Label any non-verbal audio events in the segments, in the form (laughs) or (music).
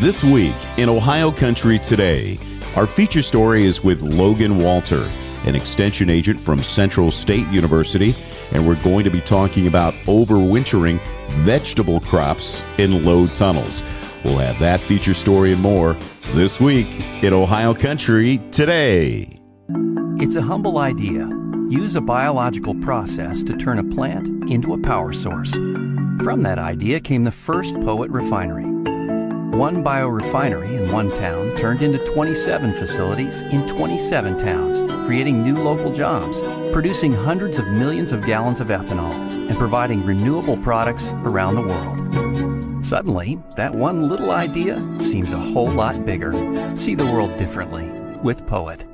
This week in Ohio Country Today, our feature story is with Logan Walter, an extension agent from Central State University, and we're going to be talking about overwintering vegetable crops in low tunnels. We'll have that feature story and more this week in Ohio Country Today. It's a humble idea. Use a biological process to turn a plant into a power source. From that idea came the first Poet Refinery. One biorefinery in one town turned into 27 facilities in 27 towns, creating new local jobs, producing hundreds of millions of gallons of ethanol, and providing renewable products around the world. Suddenly, that one little idea seems a whole lot bigger. See the world differently with Poet.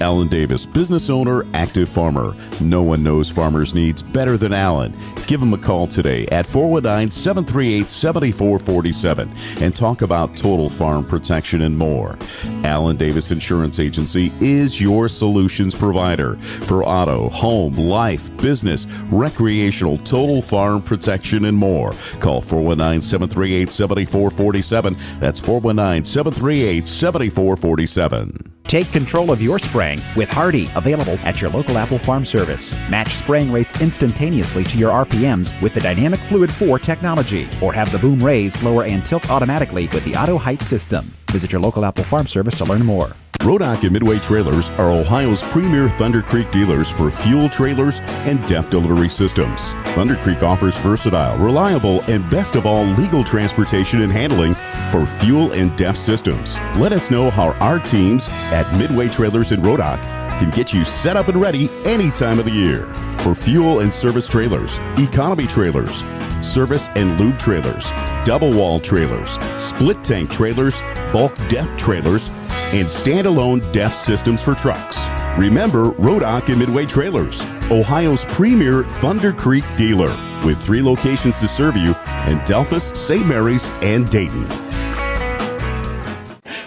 Alan Davis, business owner, active farmer. No one knows farmers' needs better than Alan. Give him a call today at 419 738 7447 and talk about total farm protection and more. Allen Davis Insurance Agency is your solutions provider for auto, home, life, business, recreational, total farm protection, and more. Call 419 738 7447. That's 419 738 7447. Take control of your spraying with Hardi, available at your local Apple Farm Service. Match spraying rates instantaneously to your RPMs with the Dynamic Fluid 4 technology, or have the boom raise, lower, and tilt automatically with the Auto Height system. Visit your local Apple Farm Service to learn more. Rodock and Midway Trailers are Ohio's premier Thunder Creek dealers for fuel trailers and DEF delivery systems. Thunder Creek offers versatile, reliable, and best of all, legal transportation and handling for fuel and DEF systems. Let us know how our teams at Midway Trailers in Rodock can get you set up and ready any time of the year. For fuel and service trailers, economy trailers, service and lube trailers, double wall trailers, split tank trailers, bulk DEF trailers, and standalone DEF systems for trucks. Remember Rodock and Midway Trailers, Ohio's premier Thunder Creek dealer, with three locations to serve you in Delphos, St. Mary's, and Dayton.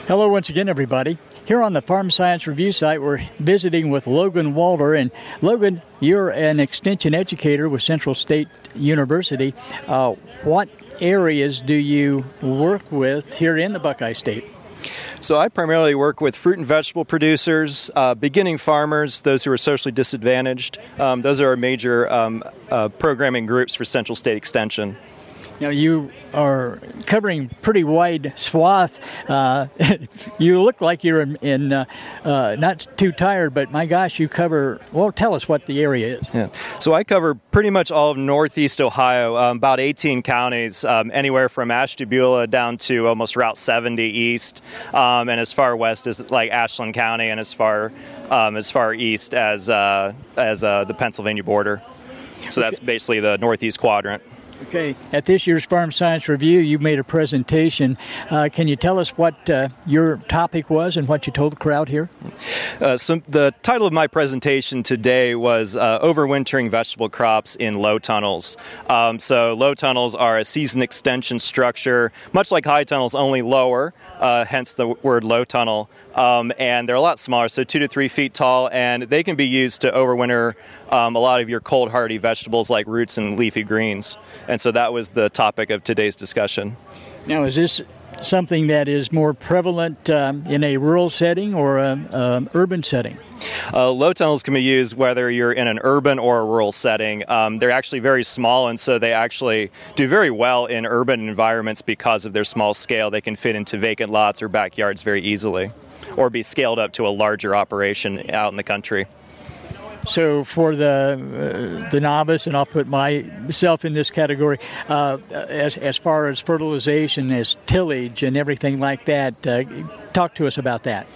Hello, once again, everybody. Here on the Farm Science Review site, we're visiting with Logan Walter. And Logan, you're an extension educator with Central State University. Uh, what areas do you work with here in the Buckeye State? So I primarily work with fruit and vegetable producers, uh, beginning farmers, those who are socially disadvantaged. Um, those are our major um, uh, programming groups for Central State Extension. Now you are covering pretty wide swath. Uh, (laughs) you look like you're in, in uh, uh, not too tired, but my gosh, you cover. Well, tell us what the area is. Yeah. So I cover pretty much all of Northeast Ohio, um, about 18 counties, um, anywhere from Ashtabula down to almost Route 70 east, um, and as far west as like Ashland County, and as far um, as far east as uh, as uh, the Pennsylvania border. So that's basically the northeast quadrant. Okay, at this year's Farm Science Review, you made a presentation. Uh, can you tell us what uh, your topic was and what you told the crowd here? Uh, so the title of my presentation today was uh, Overwintering Vegetable Crops in Low Tunnels. Um, so low tunnels are a season extension structure, much like high tunnels, only lower, uh, hence the word low tunnel. Um, and they're a lot smaller, so two to three feet tall, and they can be used to overwinter um, a lot of your cold hardy vegetables like roots and leafy greens. And so that was the topic of today's discussion. Now, is this something that is more prevalent um, in a rural setting or an urban setting? Uh, low tunnels can be used whether you're in an urban or a rural setting. Um, they're actually very small, and so they actually do very well in urban environments because of their small scale. They can fit into vacant lots or backyards very easily, or be scaled up to a larger operation out in the country. So for the uh, the novice, and I'll put myself in this category, uh, as as far as fertilization, as tillage, and everything like that. Talk to us about that.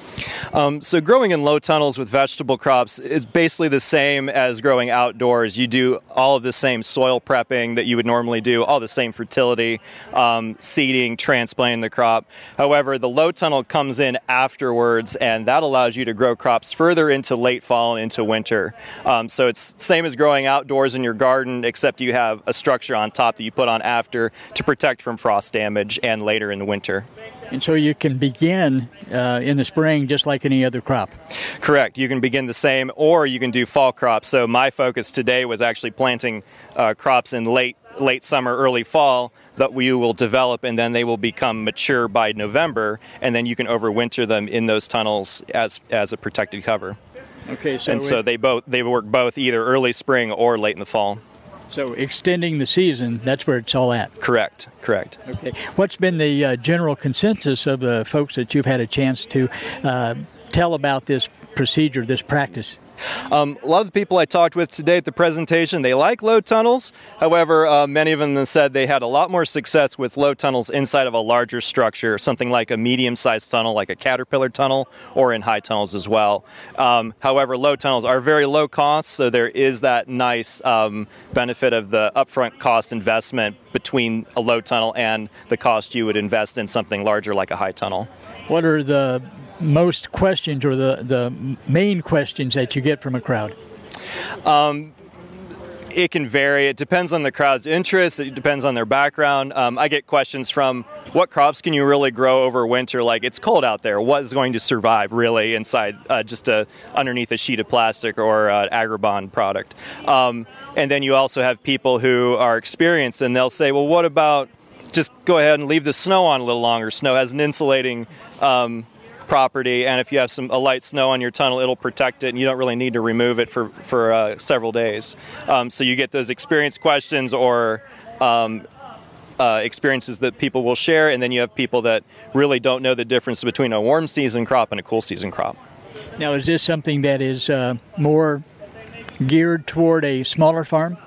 Um, so, growing in low tunnels with vegetable crops is basically the same as growing outdoors. You do all of the same soil prepping that you would normally do, all the same fertility, um, seeding, transplanting the crop. However, the low tunnel comes in afterwards, and that allows you to grow crops further into late fall and into winter. Um, so, it's same as growing outdoors in your garden, except you have a structure on top that you put on after to protect from frost damage and later in the winter. And so you can begin uh, in the spring just like any other crop. Correct. You can begin the same, or you can do fall crops. So my focus today was actually planting uh, crops in late late summer, early fall that we will develop, and then they will become mature by November, and then you can overwinter them in those tunnels as as a protected cover. Okay, so and so they both they work both either early spring or late in the fall. So extending the season, that's where it's all at. Correct, correct. Okay. What's been the uh, general consensus of the folks that you've had a chance to uh, tell about this procedure, this practice? Um, a lot of the people I talked with today at the presentation, they like low tunnels. However, uh, many of them said they had a lot more success with low tunnels inside of a larger structure, something like a medium-sized tunnel, like a caterpillar tunnel, or in high tunnels as well. Um, however, low tunnels are very low cost, so there is that nice um, benefit of the upfront cost investment between a low tunnel and the cost you would invest in something larger like a high tunnel. What are the most questions or the, the main questions that you get from a crowd? it can vary. It depends on the crowd's interest. It depends on their background. Um, I get questions from what crops can you really grow over winter? Like it's cold out there. What is going to survive really inside uh, just a, underneath a sheet of plastic or uh, Agribon product? Um, and then you also have people who are experienced and they'll say, well, what about just go ahead and leave the snow on a little longer? Snow has an insulating. Um, property and if you have some a light snow on your tunnel it'll protect it and you don't really need to remove it for for uh, several days um, so you get those experience questions or um, uh, experiences that people will share and then you have people that really don't know the difference between a warm season crop and a cool season crop Now, is this something that is uh, more geared toward a smaller farm?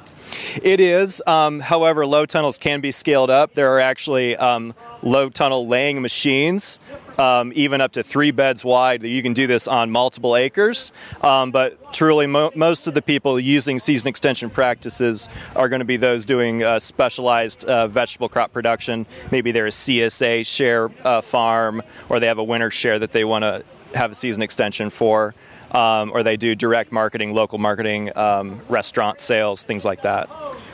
It is. Um, however, low tunnels can be scaled up. There are actually um, low tunnel laying machines, um, even up to three beds wide. That you can do this on multiple acres. Um, but truly, mo- most of the people using season extension practices are going to be those doing uh, specialized uh, vegetable crop production. Maybe they're a CSA share uh, farm, or they have a winter share that they want to have a season extension for um, or they do direct marketing, local marketing, um, restaurant sales, things like that.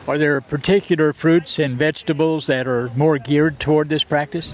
Are there particular fruits and vegetables that are more geared toward this practice?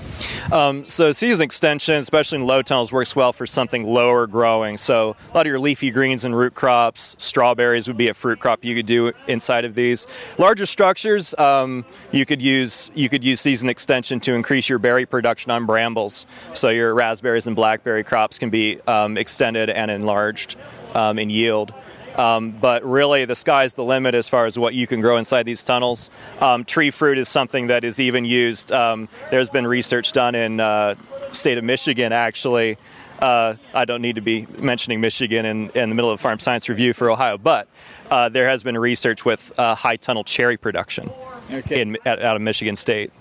Um, so season extension, especially in low tunnels, works well for something lower growing. So a lot of your leafy greens and root crops, strawberries would be a fruit crop you could do inside of these. Larger structures, um, you could use you could use season extension to increase your berry production on brambles. So your raspberries and blackberry crops can be um, extended and enlarged um, in yield. Um, but really, the sky's the limit as far as what you can grow inside these tunnels. Um, tree fruit is something that is even used. Um, there's been research done in uh, state of Michigan, actually. Uh, I don't need to be mentioning Michigan in, in the middle of Farm Science Review for Ohio, but uh, there has been research with uh, high tunnel cherry production Okay. in, at, out of Michigan State.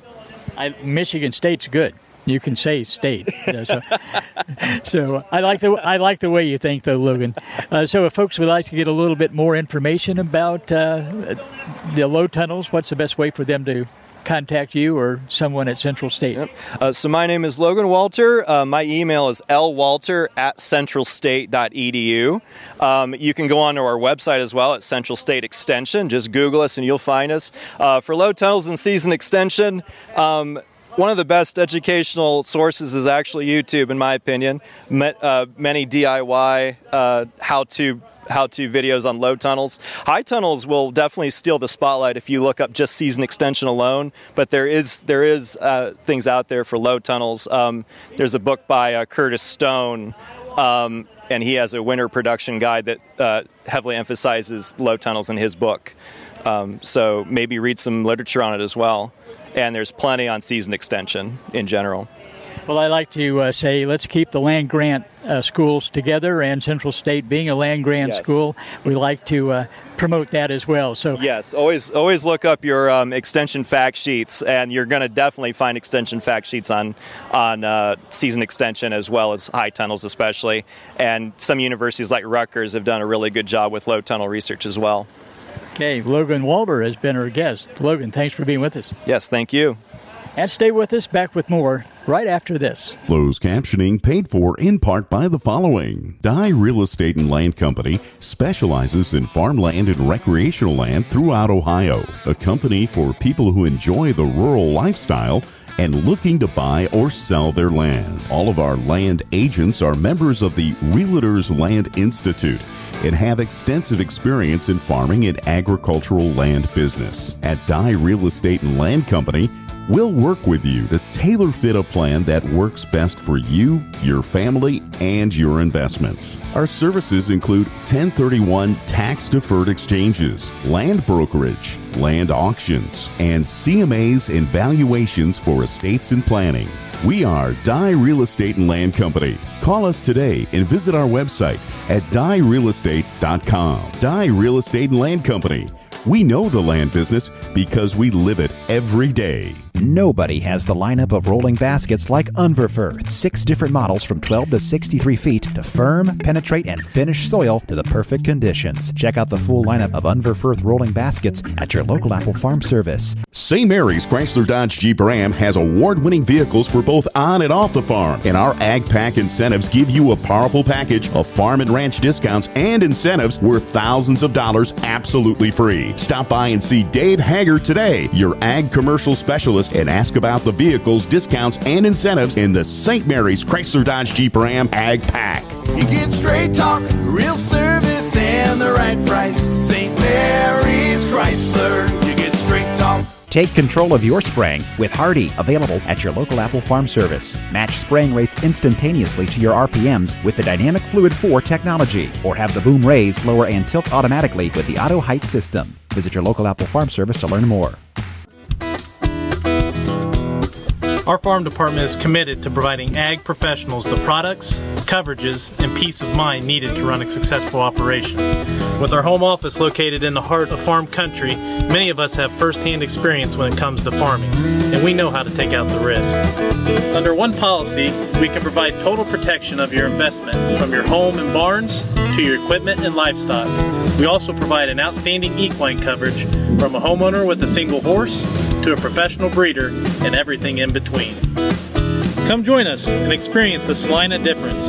I, Michigan State's good. You can say state. so, (laughs) so I like the I like the way you think, though, Logan. Uh, so, if folks would like to get a little bit more information about uh, the low tunnels, what's the best way for them to contact you or someone at Central State? Uh, so my name is Logan Walter. Uh, my email is lwalter at centralstate.edu. Um, you can go on to our website as well at Central State Extension. Just Google us and you'll find us. Uh, for low tunnels and season extension, um, one of the best educational sources is actually YouTube, in my opinion. Uh, many DIY uh, how-to how-to videos on low tunnels. High tunnels will definitely steal the spotlight if you look up just season extension alone. But there is there is uh, things out there for low tunnels. Um, there's a book by uh, Curtis Stone. Um, and he has a winter production guide that uh, heavily emphasizes low tunnels in his book. Um, so maybe read some literature on it as well. And there's plenty on season extension in general. Well, I like to uh, say let's keep the land grant uh, schools together, and Central State being a land grant Yes. school, we like to uh, promote that as well. So, Yes, always always look up your um, extension fact sheets, and you're going to definitely find extension fact sheets on on uh, season extension as well as high tunnels, especially. And some universities like Rutgers have done a really good job with low tunnel research as well. Okay, Logan Walter has been our guest. Logan, thanks for being with us. Yes, thank you. And stay with us, back with more right after this. Closed captioning paid for in part by the following. Dye Real Estate and Land Company specializes in farmland and recreational land throughout Ohio. A company for people who enjoy the rural lifestyle and looking to buy or sell their land. All of our land agents are members of the Realtors Land Institute and have extensive experience in farming and agricultural land business. At Dye Real Estate and Land Company, We'll work with you to tailor fit a plan that works best for you, your family, and your investments. Our services include 1031 tax deferred exchanges, land brokerage, land auctions, and CMAs and valuations for estates and planning. We are Dye Real Estate and Land Company. Call us today and visit our website at dyerealestate.com. Dye Real Estate and Land Company. We know the land business because we live it every day. Nobody has the lineup of rolling baskets like Unverferth. Six different models from 12 to 63 feet to firm, penetrate, and finish soil to the perfect conditions. Check out the full lineup of Unverferth rolling baskets at your local Apple Farm Service. St. Mary's Chrysler Dodge Jeep Ram has award winning vehicles for both on and off the farm, and our Ag Pack incentives give you a powerful package of farm and ranch discounts and incentives worth thousands of dollars absolutely free. Stop by and see Dave Hager today, your ag commercial specialist, and ask about the vehicles, discounts, and incentives in the St. Mary's Chrysler Dodge Jeep Ram Ag Pack. You get straight talk, real service, and the right price. St. Mary's Chrysler. You get straight talk. Take control of your spraying with Hardi, available at your local Apple Farm Service. Match spraying rates instantaneously to your RPMs with the Dynamic Fluid 4 technology, or have the boom raise, lower, and tilt automatically with the Auto Height system. Visit your local Apple Farm Service to learn more. Our farm department is committed to providing ag professionals the products, coverages, and peace of mind needed to run a successful operation. With our home office located in the heart of farm country, many of us have first-hand experience when it comes to farming, and we know how to take out the risk. Under one policy, we can provide total protection of your investment, from your home and barns to your equipment and livestock. We also provide an outstanding equine coverage from a homeowner with a single horse to a professional breeder and everything in between. Come join us and experience the Celina difference.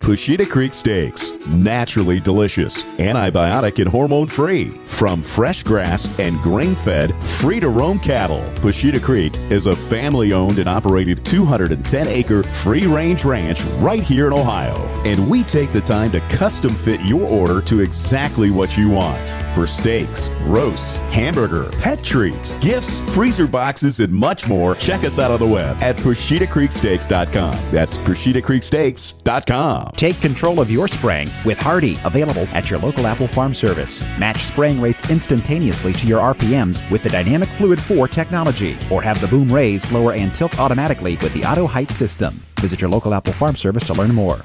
Pusheta Creek Steaks, naturally delicious, antibiotic and hormone free, from fresh grass and grain fed, free to roam cattle. Pusheta Creek is a family owned and operated 210 acre free range ranch right here in Ohio. And we take the time to custom fit your order to exactly what you want. For steaks, roasts, hamburger, pet treats, gifts, freezer boxes, and much more, check us out on the web at PushetaCreekSteaks.com. That's PushetaCreekSteaks.com. Take control of your spraying with Hardi, available at your local Apple Farm Service. Match spraying rates instantaneously to your RPMs with the Dynamic Fluid 4 technology, or have the boom raise, lower, and tilt automatically with the Auto Height system. Visit your local Apple Farm Service to learn more.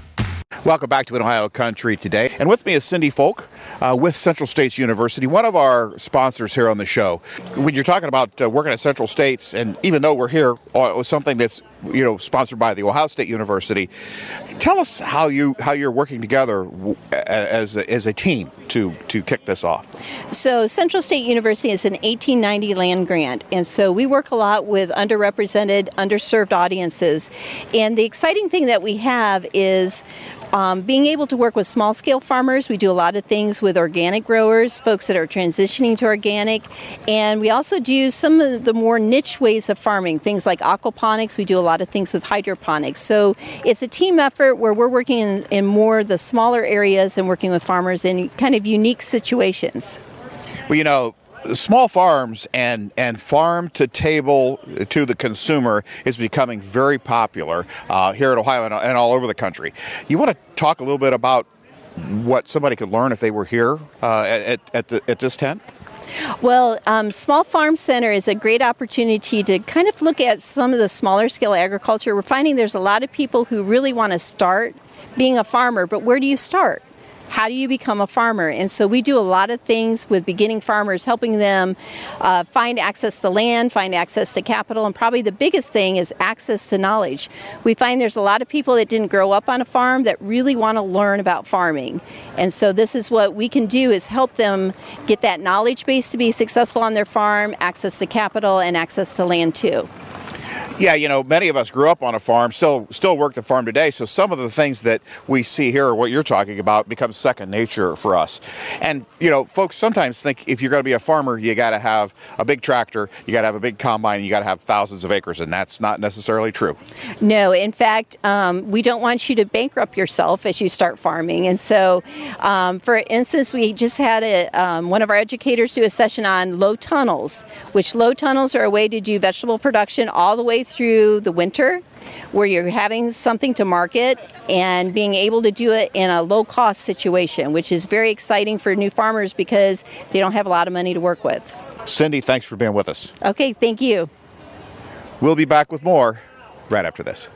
Welcome back to In Ohio Country today. And with me is Cindy Folk uh, with Central States University, one of our sponsors here on the show. When you're talking about uh, working at Central States, and even though we're here uh, something that's you know sponsored by the Ohio State University, tell us how you how you're working together as a, as a team to to kick this off. So Central State University is an 1890 land grant, and so we work a lot with underrepresented, underserved audiences. And the exciting thing that we have is um, being able to work with small scale farmers, we do a lot of things with organic growers, folks that are transitioning to organic, and we also do some of the more niche ways of farming, things like aquaponics. We do a lot of things with hydroponics. So it's a team effort where we're working in, in more the smaller areas and working with farmers in kind of unique situations. Well, you know, small farms and and farm to table to the consumer is becoming very popular uh, here in Ohio and, and, all over the country. You want to talk a little bit about what somebody could learn if they were here uh, at, at, the, at this tent? Well, um, Small Farm Center is a great opportunity to kind of look at some of the smaller scale agriculture. We're finding there's a lot of people who really want to start being a farmer, but where do you start? How do you become a farmer? And so we do a lot of things with beginning farmers, helping them uh, find access to land, find access to capital, and probably the biggest thing is access to knowledge. We find there's a lot of people that didn't grow up on a farm that really want to learn about farming. And so this is what we can do is help them get that knowledge base to be successful on their farm, access to capital, and access to land too. Yeah, you know, many of us grew up on a farm, still still work the farm today. So some of the things that we see here, what you're talking about, becomes second nature for us. And you know, folks sometimes think if you're going to be a farmer, you got to have a big tractor, you got to have a big combine, you got to have thousands of acres, and that's not necessarily true. No, in fact, um, we don't want you to bankrupt yourself as you start farming. And so, um, for instance, we just had a, um, one of our educators do a session on low tunnels, which low tunnels are a way to do vegetable production all the way through the winter where you're having something to market and being able to do it in a low cost situation, which is very exciting for new farmers because they don't have a lot of money to work with. Cindy, thanks for being with us. Okay, thank you. We'll be back with more right after this.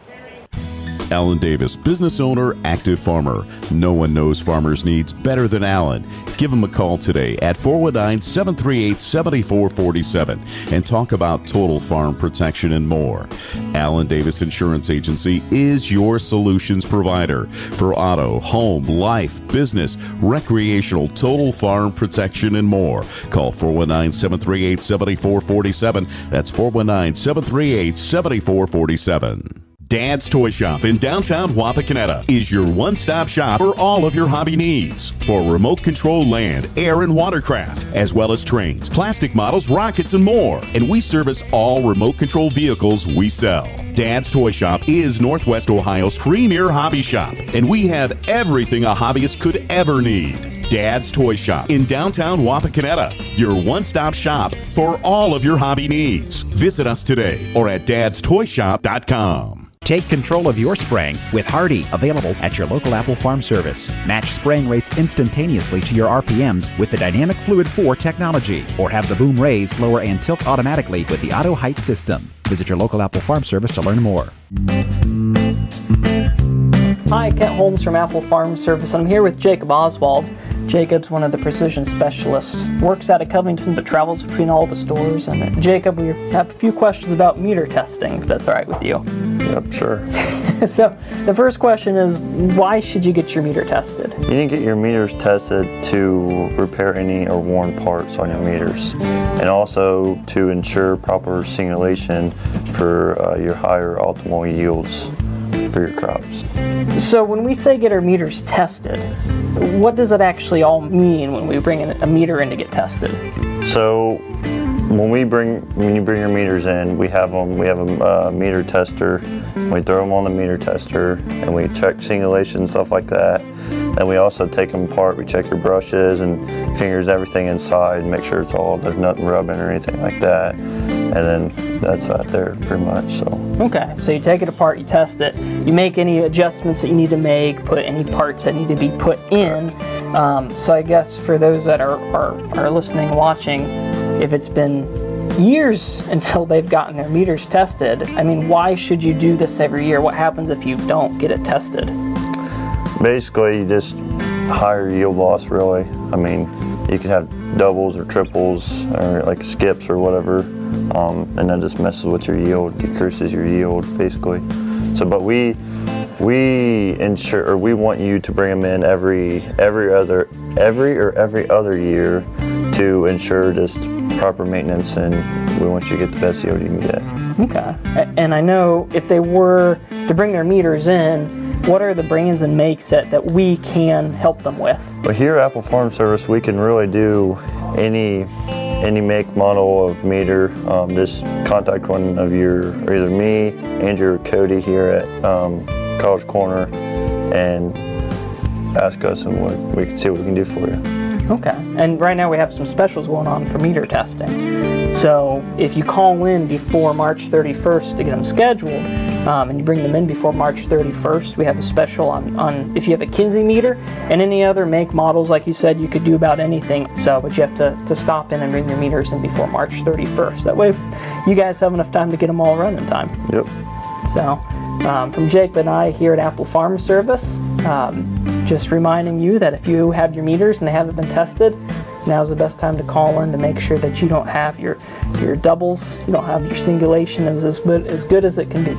Alan Davis, business owner, active farmer. No one knows farmers' needs better than Alan. Give him a call today at 419 738 7447 and talk about total farm protection and more. Alan Davis Insurance Agency is your solutions provider for auto, home, life, business, recreational, total farm protection, and more. Call 419 738 7447. That's 419 738 7447. Dad's Toy Shop in downtown Wapakoneta is your one stop shop for all of your hobby needs. For remote control land, air, and watercraft, as well as trains, plastic models, rockets, and more. And we service all remote control vehicles we sell. Dad's Toy Shop is Northwest Ohio's premier hobby shop, and we have everything a hobbyist could ever need. Dad's Toy Shop in downtown Wapakoneta, your one stop shop for all of your hobby needs. Visit us today or at dadstoyshop.com. Take control of your spraying with Hardi, available at your local Apple Farm Service. Match spraying rates instantaneously to your RPMs with the Dynamic Fluid 4 technology, or have the boom raise, lower, and tilt automatically with the Auto Height system. Visit your local Apple Farm Service to learn more. Hi, Kent Holmes from Apple Farm Service, and I'm here with Jacob Oswald. Jacob's one of the precision specialists, works out of Covington but travels between all the stores. And Jacob, we have a few questions about meter testing, if that's all right with you. Yep, sure. (laughs) so the first question is, why should you get your meter tested? You need to get your meters tested to repair any or worn parts on your meters, and also to ensure proper singulation for uh, your higher optimal yields for your crops. So when we say get our meters tested, what does it actually all mean when we bring in a meter in to get tested? So when we bring when you bring your meters in, we have them. We have a uh, meter tester. We throw them on the meter tester, and we check singulation stuff like that. And we also take them apart. We check your brushes and fingers, everything inside, make sure it's all there's nothing rubbing or anything like that. And then that's out there pretty much. So. Okay, so you take it apart, you test it, you make any adjustments that you need to make, put any parts that need to be put in. Um, so I guess for those that are, are, are listening, watching, if it's been years (laughs) until they've gotten their meters tested, I mean, why should you do this every year? What happens if you don't get it tested? Basically, just higher yield loss, really. I mean, you can have doubles or triples or like skips or whatever, um, and that just messes with your yield, decreases your yield, basically. So, but we we ensure or we want you to bring them in every every other every or every other year to ensure just proper maintenance and we want you to get the best yield you can get. Okay. And I know if they were to bring their meters in, what are the brands and makes that, that we can help them with? Well, here at Apple Farm Service, we can really do any any make model of meter. Um, just contact one of your, or either me, Andrew, or Cody here at um, College Corner, and ask us, and we, we can see what we can do for you. Okay. And right now we have some specials going on for meter testing. So if you call in before March 31st to get them scheduled, um, and you bring them in before March 31st, we have a special on, on if you have a Kinze meter and any other make models, like you said, you could do about anything. So, but you have to, to stop in and bring your meters in before March 31st. That way you guys have enough time to get them all running time. Yep. So, um, from Jake and I here at Apple Farm Service, um, just reminding you that if you have your meters and they haven't been tested, now's the best time to call in to make sure that you don't have your your doubles, you don't have your singulation as as good as, good as it can be.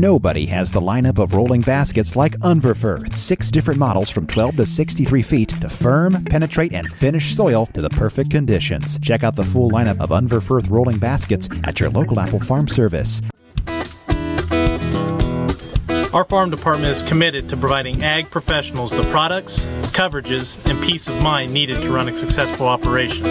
Nobody has the lineup of rolling baskets like Unverferth. Six different models from 12 to 63 feet to firm, penetrate, and finish soil to the perfect conditions. Check out the full lineup of Unverferth rolling baskets at your local Apple Farm Service. Our farm department is committed to providing ag professionals the products, coverages, and peace of mind needed to run a successful operation.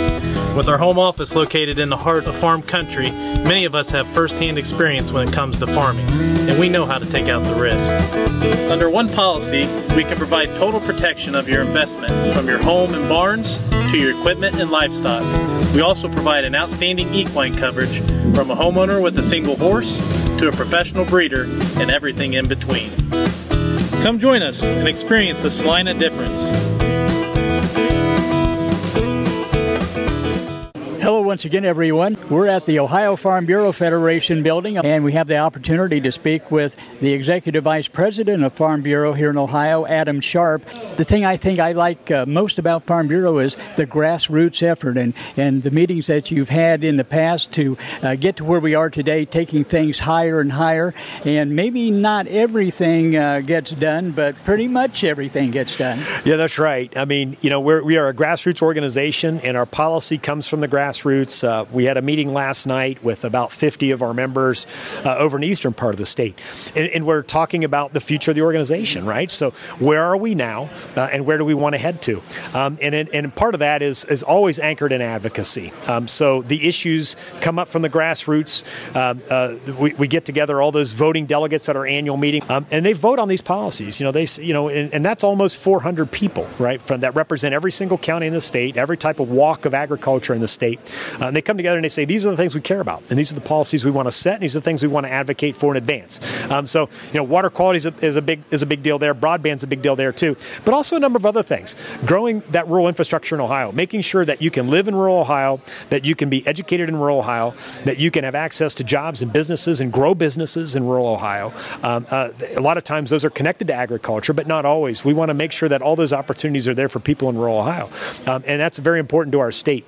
With our home office located in the heart of farm country, many of us have first-hand experience when it comes to farming, and we know how to take out the risk. Under one policy, we can provide total protection of your investment, from your home and barns to your equipment and livestock. We also provide an outstanding equine coverage from a homeowner with a single horse to a professional breeder and everything in between. Come join us and experience the Celina difference. Hello once again, everyone. We're at the Ohio Farm Bureau Federation building, and we have the opportunity to speak with the Executive Vice President of Farm Bureau here in Ohio, Adam Sharp. The thing I think I like uh, most about Farm Bureau is the grassroots effort and, and the meetings that you've had in the past to uh, get to where we are today, taking things higher and higher. And maybe not everything uh, gets done, but pretty much everything gets done. Yeah, that's right. I mean, you know, we're, we are a grassroots organization, and our policy comes from the grassroots. Uh, we had a meeting last night with about 50 of our members uh, over in the eastern part of the state, and, and, we're talking about the future of the organization, right? So, where are we now, uh, and where do we want to head to? Um, and, and part of that is is always anchored in advocacy. Um, so the issues come up from the grassroots. Um, uh, we, we, get together all those voting delegates at our annual meeting, um, and they vote on these policies. You know, they you know, and, and that's almost 400 people, right, from that represent every single county in the state, every type of walk of agriculture in the state. Uh, and they come together and they say, these are the things we care about, and these are the policies we want to set, and these are the things we want to advocate for in advance. Um, so, you know, water quality is a, is a, big is a big deal there. Broadband's a big deal there too, but also a number of other things. Growing that rural infrastructure in Ohio, making sure that you can live in rural Ohio, that you can be educated in rural Ohio, that you can have access to jobs and businesses and grow businesses in rural Ohio. Um, uh, a lot of times those are connected to agriculture, but not always. We want to make sure that all those opportunities are there for people in rural Ohio, um, and that's very important to our state.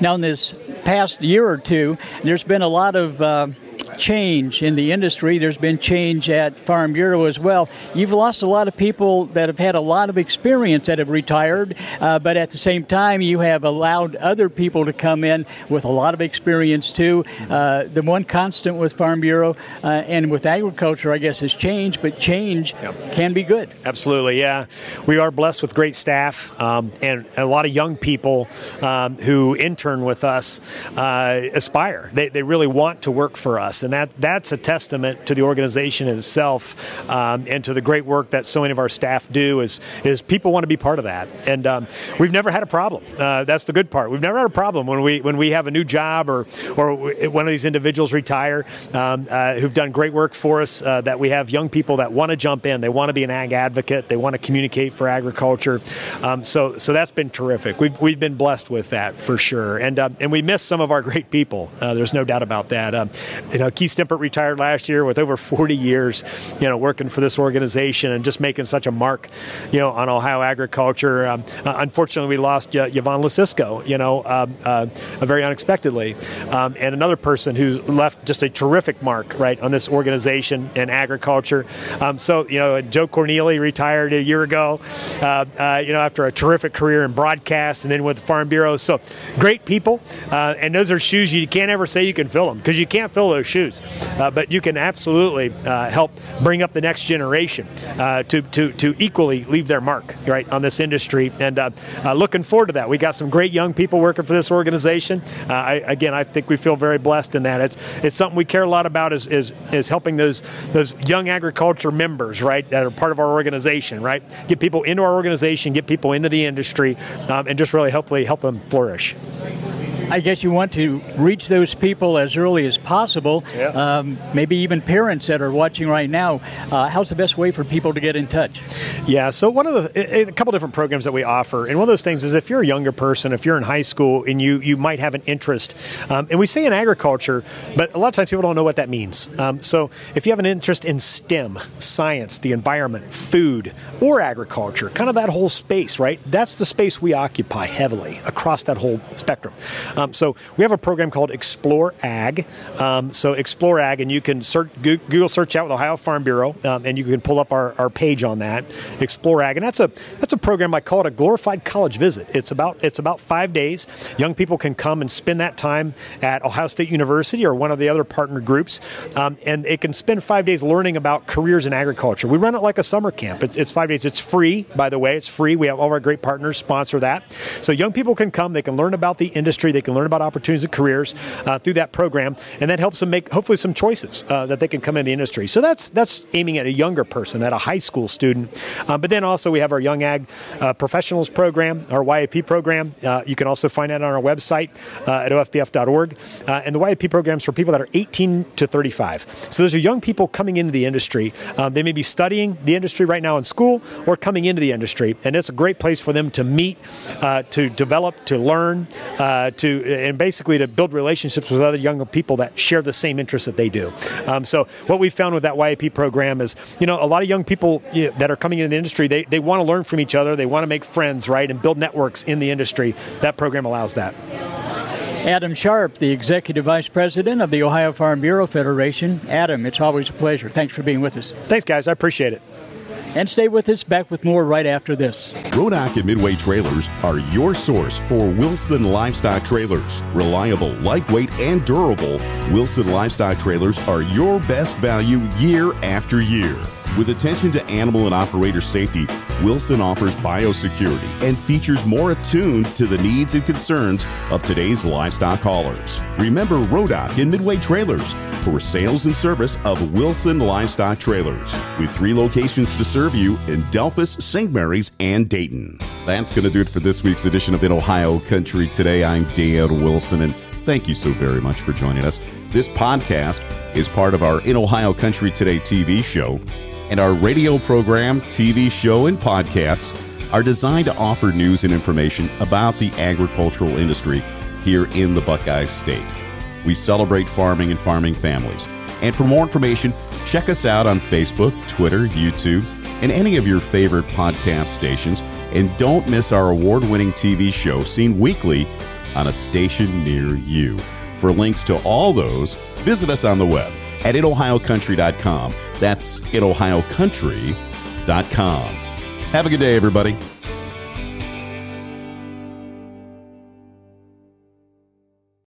Now, in this past year or two, there's been a lot of uh, change in the industry. There's been change at Farm Bureau as well. You've lost a lot of people that have had a lot of experience that have retired, uh, but at the same time, you have allowed other people to come in with a lot of experience too. Uh, the one constant with Farm Bureau uh, and with agriculture, I guess, is change, but change yep. can be good. Absolutely, yeah. We are blessed with great staff um, and a lot of young people um, who intern with us uh, aspire. They, they really want to work for us and that that's a testament to the organization itself um, and to the great work that so many of our staff do. Is is people want to be part of that, and um, we've never had a problem. Uh, that's the good part. We've never had a problem when we when we have a new job or or one of these individuals retire um, uh, who've done great work for us. Uh, that we have young people that want to jump in. They want to be an ag advocate. They want to communicate for agriculture. Um, so so that's been terrific. We've we've been blessed with that for sure, and uh, and we miss some of our great people. Uh, there's no doubt about that. You know, Keith Stimpert retired last year with over 40 years, you know, working for this organization and just making such a mark, you know, on Ohio agriculture. Um, uh, unfortunately, we lost uh, Yvonne Lesicko, you know, um, uh, very unexpectedly, um, and another person who's left just a terrific mark, right, on this organization and agriculture. Um, so, you know, Joe Cornely retired a year ago, uh, you know, after a terrific career in broadcast and then with the Farm Bureau. So, great people, and those are shoes you can't ever say you can fill them because you can't fill those shoes. Uh, but you can absolutely uh, help bring up the next generation uh, to, to, to equally leave their mark right on this industry. And uh, uh, looking forward to that. We got some great young people working for this organization. I, again, I think we feel very blessed in that. It's it's something we care a lot about is is, is helping those those young agriculture members right that are part of our organization right get people into our organization, get people into the industry, um, and just really hopefully help them flourish. I guess you want to reach those people as early as possible. Yeah. Um, maybe even parents that are watching right now. Uh, how's the best way for people to get in touch? Yeah, so one of the a couple different programs that we offer, and one of those things is if you're a younger person, if you're in high school and you you might have an interest, um, and we say in agriculture, but a lot of times people don't know what that means. Um, so if you have an interest in STEM, science, the environment, food, or agriculture, kind of that whole space, right? That's the space we occupy heavily across that whole spectrum. Um, so we have a program called Explore Ag. Um, so Explore Ag, and you can search Google search out with Ohio Farm Bureau, um, and you can pull up our, our page on that. Explore Ag, and that's a that's a program I call it a glorified college visit. It's about it's about five days. Young people can come and spend that time at Ohio State University or one of the other partner groups, um, and it can spend five days learning about careers in agriculture. We run it like a summer camp. It's, it's five days. It's free, by the way. It's free. We have all our great partners sponsor that, so young people can come. They can learn about the industry. They can learn about opportunities and careers uh, through that program, and that helps them make hopefully some choices uh, that they can come in the industry. So that's that's aiming at a younger person, at a high school student. Uh, but then also we have our Young Ag uh, Professionals program, our YAP program. Uh, you can also find that on our website uh, at ofbf.org. and the YAP programs for people that are 18 to 35. So those are young people coming into the industry. Um, they may be studying the industry right now in school or coming into the industry, and it's a great place for them to meet, to develop, to learn, to and basically to build relationships with other younger people that share the same interests that they do. Um, so what we found with that YAP program is, you know, a lot of young people that are coming into the industry, they, they want to learn from each other, they want to make friends, right, and build networks in the industry. That program allows that. Adam Sharp, the Executive Vice President of the Ohio Farm Bureau Federation. Adam, it's always a pleasure. Thanks for being with us. Thanks, guys. I appreciate it. And stay with us, back with more right after this. Rodak and Midway Trailers are your source for Wilson Livestock Trailers. Reliable, lightweight, and durable, Wilson Livestock Trailers are your best value year after year. With attention to animal and operator safety, Wilson offers biosecurity and features more attuned to the needs and concerns of today's livestock haulers. Remember Rodak and Midway Trailers for sales and service of Wilson Livestock Trailers, with three locations to serve you in Delphos, St. Mary's, and Dayton. That's going to do it for this week's edition of In Ohio Country Today. I'm Dan Wilson, and thank you so very much for joining us. This podcast is part of our In Ohio Country Today TV show, and our radio program, TV show, and podcasts are designed to offer news and information about the agricultural industry here in the Buckeye State. We celebrate farming and farming families. And for more information, check us out on Facebook, Twitter, YouTube, and any of your favorite podcast stations. And don't miss our award winning TV show seen weekly on a station near you. For links to all those, visit us on the web at inohiocountry.com. That's inohiocountry.com. Have a good day, everybody.